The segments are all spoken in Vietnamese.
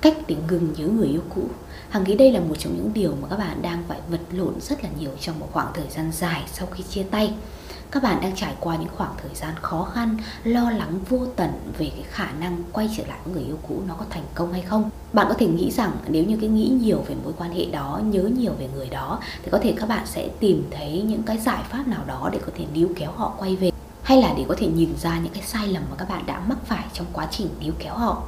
cách để ngừng nhớ người yêu cũ. Hằng nghĩ đây là một trong những điều mà các bạn đang phải vật lộn rất là nhiều trong một khoảng thời gian dài sau khi chia tay. Các bạn đang trải qua những khoảng thời gian khó khăn, lo lắng vô tận về cái khả năng quay trở lại với người yêu cũ nó có thành công hay không. Bạn có thể nghĩ rằng nếu như cái nghĩ nhiều về mối quan hệ đó, nhớ nhiều về người đó, thì có thể các bạn sẽ tìm thấy những cái giải pháp nào đó để có thể níu kéo họ quay về, hay là để có thể nhìn ra những cái sai lầm mà các bạn đã mắc phải trong quá trình níu kéo họ.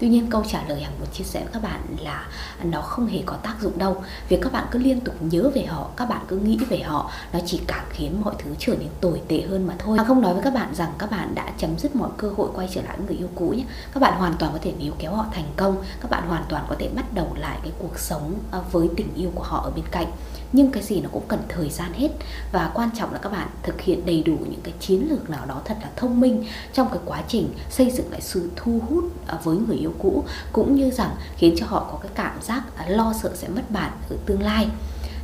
Tuy nhiên câu trả lời Hằng muốn chia sẻ với các bạn là nó không hề có tác dụng đâu. Việc các bạn cứ liên tục nhớ về họ, các bạn cứ nghĩ về họ Nó chỉ càng khiến mọi thứ trở nên tồi tệ hơn mà thôi. Hằng không nói với các bạn rằng các bạn đã chấm dứt mọi cơ hội quay trở lại với người yêu cũ nhé. Các bạn hoàn toàn có thể níu kéo họ thành công Các bạn hoàn toàn có thể bắt đầu lại cái cuộc sống à, với tình yêu của họ ở bên cạnh. Nhưng cái gì nó cũng cần thời gian hết. Và quan trọng là các bạn thực hiện đầy đủ những cái chiến lược nào đó thật là thông minh. Trong cái quá trình xây dựng lại sự thu hút à, với người yêu cũ, cũng như rằng khiến cho họ có cái cảm giác à, lo sợ sẽ mất bạn ở tương lai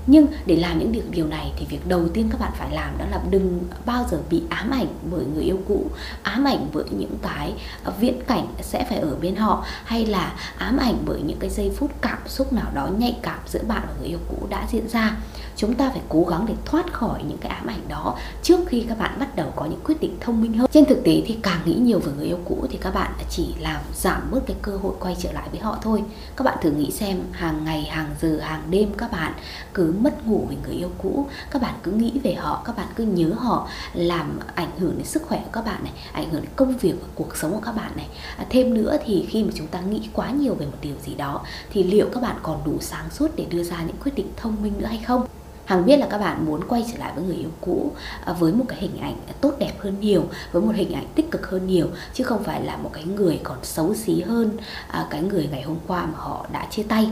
nhưng để làm những điều, điều này thì việc đầu tiên các bạn phải làm đó là đừng bao giờ bị ám ảnh bởi người yêu cũ ám ảnh bởi những cái viễn cảnh sẽ phải ở bên họ hay là ám ảnh bởi những cái giây phút cảm xúc nào đó nhạy cảm giữa bạn và người yêu cũ đã diễn ra. Chúng ta phải cố gắng để thoát khỏi những cái ám ảnh đó trước khi các bạn bắt đầu có những quyết định thông minh hơn. Trên thực tế thì càng nghĩ nhiều về người yêu cũ thì các bạn chỉ làm giảm bớt cái cơ hội quay trở lại với họ thôi. Các bạn thử nghĩ xem hàng ngày hàng giờ hàng đêm các bạn cứ mất ngủ về người yêu cũ. Các bạn cứ nghĩ về họ các bạn cứ nhớ họ làm ảnh hưởng đến sức khỏe của các bạn này ảnh hưởng đến công việc và cuộc sống của các bạn này. À, thêm nữa thì khi mà chúng ta nghĩ quá nhiều về một điều gì đó thì liệu các bạn còn đủ sáng suốt để đưa ra những quyết định thông minh nữa hay không? Hằng biết là các bạn muốn quay trở lại với người yêu cũ à, với một cái hình ảnh tốt đẹp hơn nhiều, với một hình ảnh tích cực hơn nhiều chứ không phải là một cái người còn xấu xí hơn à, cái người ngày hôm qua mà họ đã chia tay.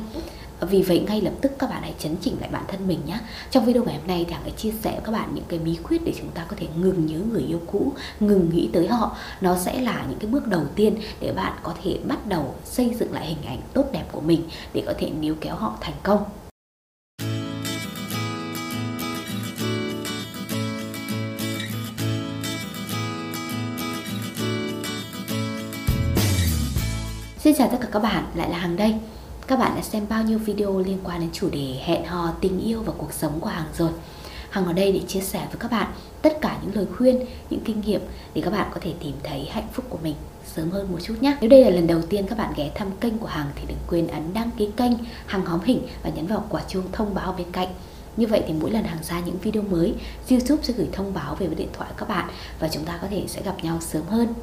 Vì vậy ngay lập tức các bạn hãy chấn chỉnh lại bản thân mình nhé. Trong video ngày hôm nay thì Hằng sẽ chia sẻ với các bạn những cái bí quyết để chúng ta có thể ngừng nhớ người yêu cũ Ngừng nghĩ tới họ. Nó sẽ là những cái bước đầu tiên để bạn có thể bắt đầu xây dựng lại hình ảnh tốt đẹp của mình Để có thể níu kéo họ thành công. Xin chào tất cả các bạn, lại là Hằng đây. Các bạn đã xem bao nhiêu video liên quan đến chủ đề hẹn hò, tình yêu và cuộc sống của Hằng rồi Hằng ở đây để chia sẻ với các bạn tất cả những lời khuyên, những kinh nghiệm để các bạn có thể tìm thấy hạnh phúc của mình sớm hơn một chút nhé. Nếu đây là lần đầu tiên các bạn ghé thăm kênh của Hằng thì đừng quên ấn đăng ký kênh Hằng hóm hình và nhấn vào quả chuông thông báo bên cạnh. Như vậy thì mỗi lần Hằng ra những video mới, YouTube sẽ gửi thông báo về với điện thoại các bạn và chúng ta có thể sẽ gặp nhau sớm hơn.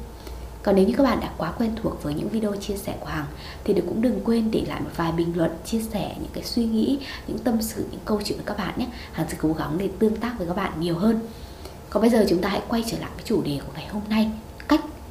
Còn nếu như các bạn đã quá quen thuộc với những video chia sẻ của Hằng thì cũng đừng quên để lại một vài bình luận chia sẻ những cái suy nghĩ, những tâm sự, những câu chuyện với các bạn nhé. Hằng sẽ cố gắng để tương tác với các bạn nhiều hơn. Còn bây giờ chúng ta hãy quay trở lại với chủ đề của ngày hôm nay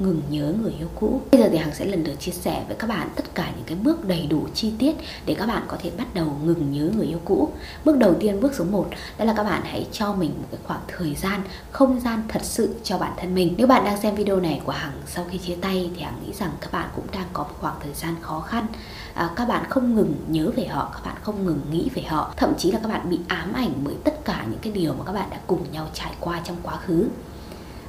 ngừng nhớ người yêu cũ. Bây giờ thì Hằng sẽ lần lượt chia sẻ với các bạn tất cả những cái bước đầy đủ chi tiết để các bạn có thể bắt đầu ngừng nhớ người yêu cũ. Bước đầu tiên, bước số 1 đó là các bạn hãy cho mình một cái khoảng thời gian, không gian thật sự cho bản thân mình. Nếu bạn đang xem video này của Hằng sau khi chia tay thì Hằng nghĩ rằng các bạn cũng đang có một khoảng thời gian khó khăn. À, Các bạn không ngừng nhớ về họ, các bạn không ngừng nghĩ về họ. Thậm chí là các bạn bị ám ảnh bởi tất cả những cái điều mà các bạn đã cùng nhau trải qua trong quá khứ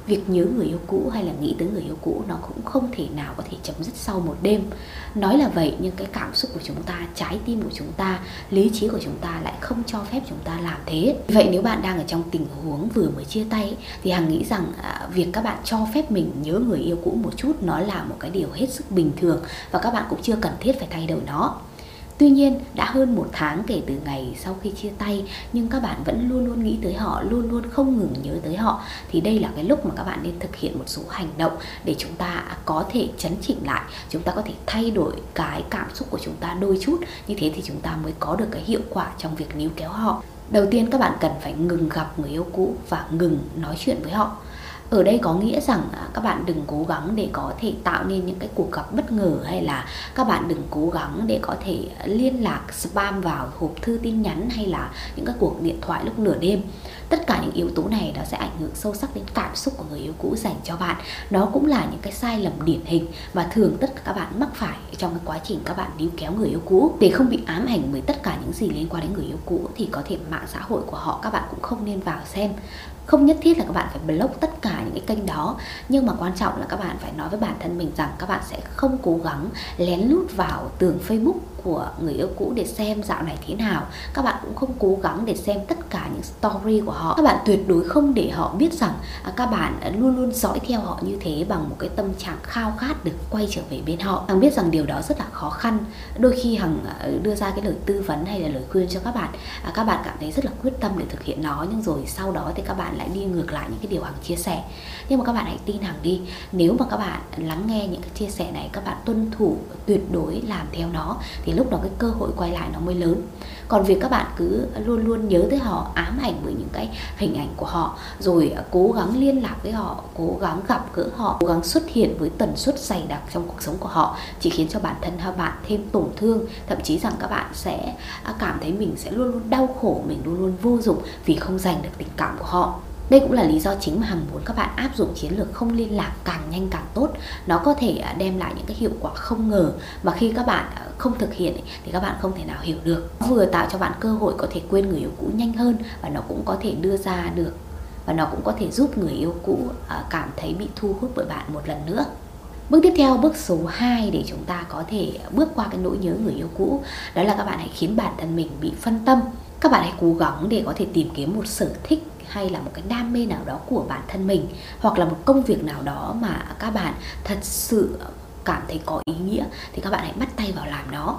việc nhớ người yêu cũ hay là nghĩ tới người yêu cũ nó cũng không thể nào có thể chấm dứt sau một đêm. Nói là vậy nhưng cái cảm xúc của chúng ta trái tim của chúng ta lý trí của chúng ta lại không cho phép chúng ta làm thế. Vậy nếu bạn đang ở trong tình huống vừa mới chia tay thì hằng nghĩ rằng à, việc các bạn cho phép mình nhớ người yêu cũ một chút nó là một cái điều hết sức bình thường và các bạn cũng chưa cần thiết phải thay đổi nó. Tuy nhiên, đã hơn một tháng kể từ ngày sau khi chia tay nhưng các bạn vẫn luôn luôn nghĩ tới họ, luôn luôn không ngừng nhớ tới họ thì đây là cái lúc mà các bạn nên thực hiện một số hành động để chúng ta có thể chấn chỉnh lại, chúng ta có thể thay đổi cái cảm xúc của chúng ta đôi chút, như thế thì chúng ta mới có được cái hiệu quả trong việc níu kéo họ. Đầu tiên các bạn cần phải ngừng gặp người yêu cũ và ngừng nói chuyện với họ ở đây có nghĩa rằng à, các bạn đừng cố gắng để có thể tạo nên những cái cuộc gặp bất ngờ hay là các bạn đừng cố gắng để có thể liên lạc, spam vào hộp thư tin nhắn hay là những cái cuộc điện thoại lúc nửa đêm. Tất cả những yếu tố này nó sẽ ảnh hưởng sâu sắc đến cảm xúc của người yêu cũ dành cho bạn. Đó cũng là những cái sai lầm điển hình mà thường tất cả các bạn mắc phải trong cái quá trình các bạn níu kéo người yêu cũ. Để không bị ám ảnh bởi tất cả những gì liên quan đến người yêu cũ thì có thể mạng xã hội của họ các bạn cũng không nên vào xem không nhất thiết là các bạn phải block tất cả những cái kênh đó, nhưng mà quan trọng là các bạn phải nói với bản thân mình rằng các bạn sẽ không cố gắng lén lút vào tường Facebook của người yêu cũ để xem dạo này thế nào. Các bạn cũng không cố gắng để xem tất cả những story của họ. Các bạn tuyệt đối không để họ biết rằng à, các bạn luôn luôn dõi theo họ như thế bằng một cái tâm trạng khao khát được quay trở về bên họ. Hằng biết rằng điều đó rất là khó khăn. Đôi khi hằng à, đưa ra cái lời tư vấn hay là lời khuyên cho các bạn à, các bạn cảm thấy rất là quyết tâm để thực hiện nó, nhưng rồi sau đó thì các bạn lại đi ngược lại những cái điều hằng chia sẻ. Nhưng mà các bạn hãy tin hằng đi, nếu mà các bạn lắng nghe những cái chia sẻ này, các bạn tuân thủ, tuyệt đối làm theo nó, thì lúc đó cái cơ hội quay lại nó mới lớn. Còn việc các bạn cứ luôn luôn nhớ tới họ, ám ảnh với những cái hình ảnh của họ, rồi à, cố gắng liên lạc với họ, cố gắng gặp gỡ họ, cố gắng xuất hiện với tần suất dày đặc trong cuộc sống của họ, chỉ khiến cho bản thân hai bạn thêm tổn thương. Thậm chí rằng các bạn sẽ à, cảm thấy mình sẽ luôn luôn đau khổ, mình luôn luôn vô dụng vì không giành được tình cảm của họ đây cũng là lý do chính mà Hằng muốn các bạn áp dụng chiến lược không liên lạc càng nhanh càng tốt. Nó có thể à, đem lại những cái hiệu quả không ngờ mà khi các bạn à, không thực hiện thì các bạn không thể nào hiểu được. Nó vừa tạo cho bạn cơ hội có thể quên người yêu cũ nhanh hơn và nó cũng có thể đưa ra được và nó cũng có thể giúp người yêu cũ à, cảm thấy bị thu hút bởi bạn một lần nữa. Bước tiếp theo, bước số 2 để chúng ta có thể bước qua cái nỗi nhớ người yêu cũ Đó là các bạn hãy khiến bản thân mình bị phân tâm Các bạn hãy cố gắng để có thể tìm kiếm một sở thích hay là một cái đam mê nào đó của bản thân mình, hoặc là một công việc nào đó mà các bạn thật sự cảm thấy có ý nghĩa, thì các bạn hãy bắt tay vào làm nó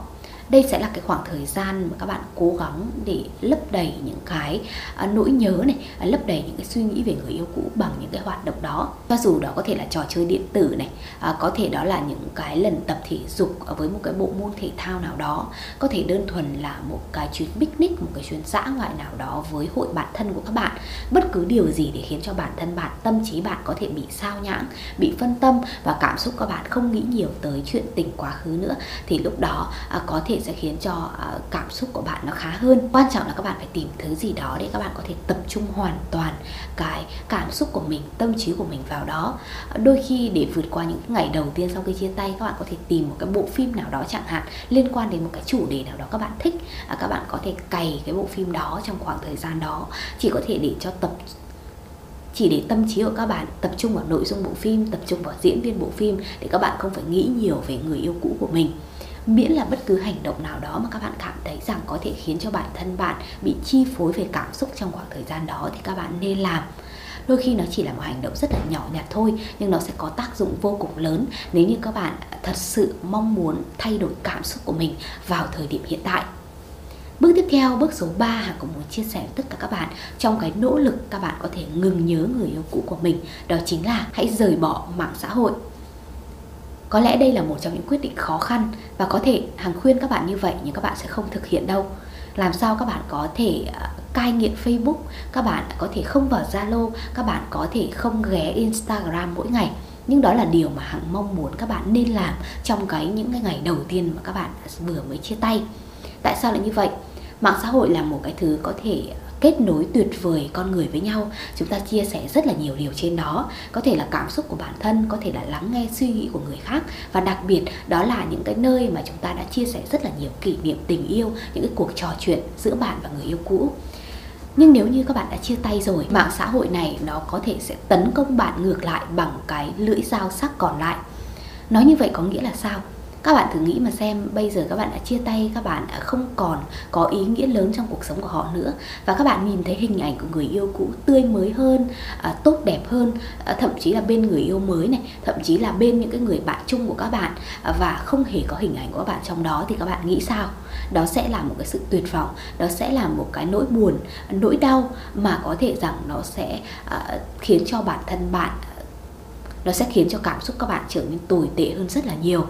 đây sẽ là cái khoảng thời gian mà các bạn cố gắng để lấp đầy những cái à, nỗi nhớ này à, lấp đầy những cái suy nghĩ về người yêu cũ bằng những cái hoạt động đó. Cho dù đó có thể là trò chơi điện tử này à, có thể đó là những cái lần tập thể dục với một cái bộ môn thể thao nào đó, có thể đơn thuần là một cái chuyến picnic, một cái chuyến dã ngoại nào đó với hội bạn thân của các bạn. Bất cứ điều gì để khiến cho bản thân bạn, tâm trí bạn có thể bị sao nhãng, bị phân tâm và cảm xúc các bạn không nghĩ nhiều tới chuyện tình quá khứ nữa, thì lúc đó có thể sẽ khiến cho à, cảm xúc của bạn nó khá hơn. Quan trọng là các bạn phải tìm thứ gì đó để các bạn có thể tập trung hoàn toàn cái cảm xúc của mình, tâm trí của mình vào đó. Đôi khi để vượt qua những ngày đầu tiên sau khi chia tay, các bạn có thể tìm một cái bộ phim nào đó chẳng hạn, liên quan đến một cái chủ đề nào đó các bạn thích à, các bạn có thể cày cái bộ phim đó trong khoảng thời gian đó. Chỉ có thể để cho tập, chỉ để tâm trí của các bạn tập trung vào nội dung bộ phim, tập trung vào diễn viên bộ phim, để các bạn không phải nghĩ nhiều về người yêu cũ của mình miễn là bất cứ hành động nào đó mà các bạn cảm thấy rằng có thể khiến cho bản thân bạn bị chi phối về cảm xúc trong khoảng thời gian đó thì các bạn nên làm. Đôi khi nó chỉ là một hành động rất là nhỏ nhặt thôi nhưng nó sẽ có tác dụng vô cùng lớn nếu như các bạn thật sự mong muốn thay đổi cảm xúc của mình vào thời điểm hiện tại. Bước tiếp theo, bước số 3 hà cũng muốn chia sẻ với tất cả các bạn trong cái nỗ lực các bạn có thể ngừng nhớ người yêu cũ của mình đó chính là hãy rời bỏ mạng xã hội có lẽ đây là một trong những quyết định khó khăn và có thể hàng khuyên các bạn như vậy nhưng các bạn sẽ không thực hiện đâu. Làm sao các bạn có thể à, cai nghiện Facebook, các bạn có thể không vào Zalo, các bạn có thể không ghé Instagram mỗi ngày. Nhưng đó là điều mà hằng mong muốn các bạn nên làm trong cái những cái ngày đầu tiên mà các bạn vừa mới chia tay. Tại sao lại như vậy? Mạng xã hội là một cái thứ có thể kết nối tuyệt vời con người với nhau. Chúng ta chia sẻ rất là nhiều điều trên đó. Có thể là cảm xúc của bản thân, có thể là lắng nghe suy nghĩ của người khác. Và đặc biệt, đó là những cái nơi mà chúng ta đã chia sẻ rất là nhiều kỷ niệm tình yêu, những cái cuộc trò chuyện giữa bạn và người yêu cũ. Nhưng nếu như các bạn đã chia tay rồi, mạng xã hội này nó có thể sẽ tấn công bạn ngược lại bằng cái lưỡi dao sắc còn lại. Nói như vậy có nghĩa là sao? Các bạn thử nghĩ mà xem bây giờ các bạn đã chia tay các bạn đã không còn có ý nghĩa lớn trong cuộc sống của họ nữa. Và các bạn nhìn thấy hình ảnh của người yêu cũ tươi mới hơn à, tốt đẹp hơn à, thậm chí là bên người yêu mới này thậm chí là bên những cái người bạn chung của các bạn à, và không hề có hình ảnh của các bạn trong đó thì các bạn nghĩ sao? Đó sẽ là một cái sự tuyệt vọng đó sẽ là một cái nỗi buồn nỗi đau mà có thể rằng nó sẽ à, khiến cho bản thân bạn nó sẽ khiến cho cảm xúc các bạn trở nên tồi tệ hơn rất là nhiều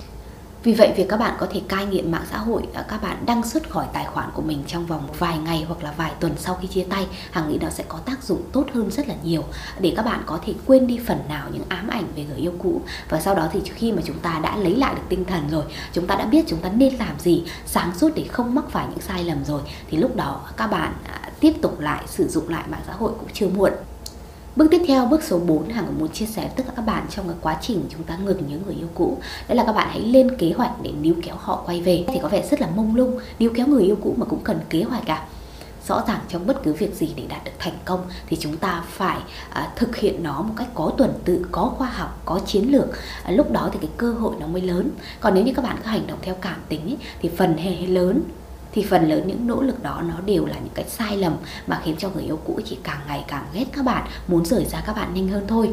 vì vậy, việc các bạn có thể cai nghiện mạng xã hội à, các bạn đăng xuất khỏi tài khoản của mình trong vòng vài ngày hoặc là vài tuần sau khi chia tay hàng nghĩ nó sẽ có tác dụng tốt hơn rất là nhiều để các bạn có thể quên đi phần nào những ám ảnh về người yêu cũ. Và sau đó thì khi mà chúng ta đã lấy lại được tinh thần rồi, chúng ta đã biết chúng ta nên làm gì, sáng suốt để không mắc phải những sai lầm rồi, thì lúc đó các bạn à, tiếp tục lại sử dụng lại mạng xã hội cũng chưa muộn. Bước tiếp theo, bước số 4 Hằng muốn chia sẻ tất cả các bạn trong cái quá trình chúng ta ngừng những người yêu cũ. Đó là các bạn hãy lên kế hoạch để níu kéo họ quay về. Thì có vẻ rất là mông lung, níu kéo người yêu cũ mà cũng cần kế hoạch cả rõ ràng trong bất cứ việc gì để đạt được thành công thì chúng ta phải à, thực hiện nó một cách có tuần tự có khoa học có chiến lược. À, lúc đó thì cái cơ hội nó mới lớn. Còn nếu như các bạn cứ hành động theo cảm tính ấy, thì phần hề lớn thì phần lớn những nỗ lực đó nó đều là những cái sai lầm mà khiến cho người yêu cũ chỉ càng ngày càng ghét các bạn, muốn rời ra các bạn nhanh hơn thôi.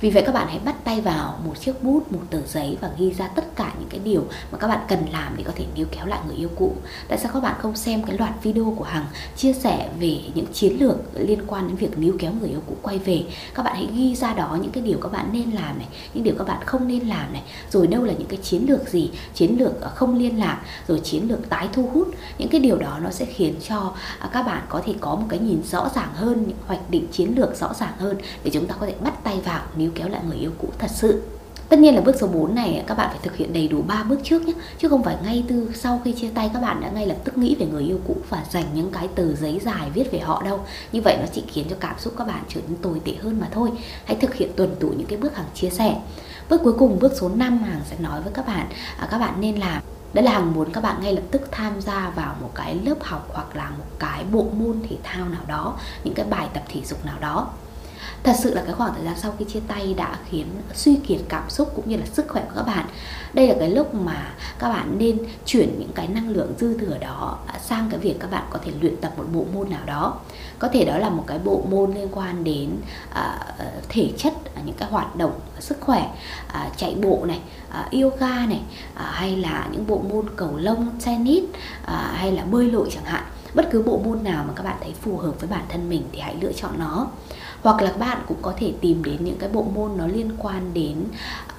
Vì vậy các bạn hãy bắt tay vào một chiếc bút, một tờ giấy và ghi ra tất cả những cái điều mà các bạn cần làm để có thể níu kéo lại người yêu cũ. Tại sao các bạn không xem cái loạt video của Hằng chia sẻ về những chiến lược liên quan đến việc níu kéo người yêu cũ quay về. Các bạn hãy ghi ra đó những cái điều các bạn nên làm này, những điều các bạn không nên làm này, rồi đâu là những cái chiến lược gì, chiến lược à, không liên lạc, rồi chiến lược tái thu hút. Những cái điều đó nó sẽ khiến cho à, các bạn có thể có một cái nhìn rõ ràng hơn, những hoạch định chiến lược rõ ràng hơn để chúng ta có thể bắt tay vào níu kéo lại người yêu cũ thật sự. Tất nhiên là bước số 4 này các bạn phải thực hiện đầy đủ 3 bước trước nhé Chứ không phải ngay từ sau khi chia tay các bạn đã ngay lập tức nghĩ về người yêu cũ Và dành những cái tờ giấy dài viết về họ đâu. Như vậy nó chỉ khiến cho cảm xúc các bạn trở nên tồi tệ hơn mà thôi. Hãy thực hiện tuần tủ những cái bước hàng chia sẻ. Bước cuối cùng, bước số 5 hàng sẽ nói với các bạn à, Các bạn nên làm đó là hàng muốn các bạn ngay lập tức tham gia vào một cái lớp học hoặc là một cái bộ môn thể thao nào đó những cái bài tập thể dục nào đó thật sự là cái khoảng thời gian sau khi chia tay đã khiến suy kiệt cảm xúc cũng như là sức khỏe của các bạn. Đây là cái lúc mà các bạn nên chuyển những cái năng lượng dư thừa đó sang cái việc các bạn có thể luyện tập một bộ môn nào đó. Có thể đó là một cái bộ môn liên quan đến uh, thể chất à, những cái hoạt động sức khỏe uh, chạy bộ này uh, yoga này uh, hay là những bộ môn cầu lông tennis uh, hay là bơi lội chẳng hạn. Bất cứ bộ môn nào mà các bạn thấy phù hợp với bản thân mình thì hãy lựa chọn nó hoặc là các bạn cũng có thể tìm đến những cái bộ môn nó liên quan đến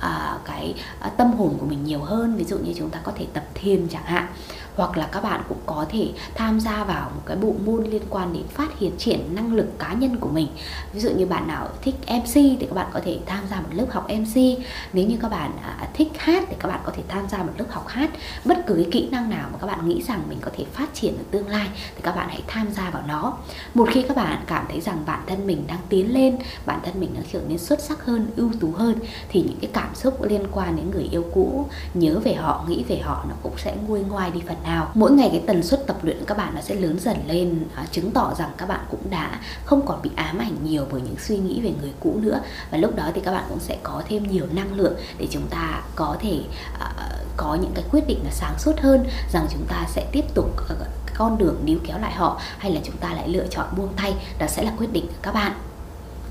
à, cái à, tâm hồn của mình nhiều hơn. Ví dụ như chúng ta có thể tập thiền chẳng hạn hoặc là các bạn cũng có thể tham gia vào một cái bộ môn liên quan đến phát hiện triển năng lực cá nhân của mình. Ví dụ như bạn nào thích MC thì các bạn có thể tham gia một lớp học MC nếu như các bạn à, thích hát thì các bạn có thể tham gia một lớp học hát. Bất cứ cái kỹ năng nào mà các bạn nghĩ rằng mình có thể phát triển ở tương lai thì các bạn hãy tham gia vào nó. Một khi các bạn cảm thấy rằng bản thân mình đang tiến lên bản thân mình đang trở nên xuất sắc hơn ưu tú hơn thì những cái cảm xúc liên quan đến người yêu cũ nhớ về họ nghĩ về họ nó cũng sẽ nguôi ngoai đi phần nào. Mỗi ngày cái tần suất tập luyện các bạn nó sẽ lớn dần lên à, chứng tỏ rằng các bạn cũng đã không còn bị ám ảnh nhiều bởi những suy nghĩ về người cũ nữa. Và lúc đó thì các bạn cũng sẽ có thêm nhiều năng lượng để chúng ta có thể à, có những cái quyết định là sáng suốt hơn rằng chúng ta sẽ tiếp tục ờ, con đường níu kéo lại họ hay là chúng ta lại lựa chọn buông tay. Đó sẽ là quyết định của các bạn.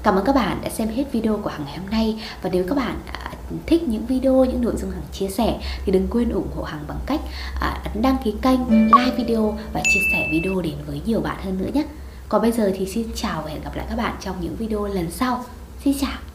Cảm ơn các bạn đã xem hết video của Hằng ngày hôm nay. Và nếu các bạn à, thích những video, những nội dung Hằng chia sẻ Thì đừng quên ủng hộ Hằng bằng cách à, ấn đăng ký kênh, like video và chia sẻ video đến với nhiều bạn hơn nữa nhé. Còn bây giờ thì xin chào và hẹn gặp lại các bạn trong những video lần sau. Xin chào.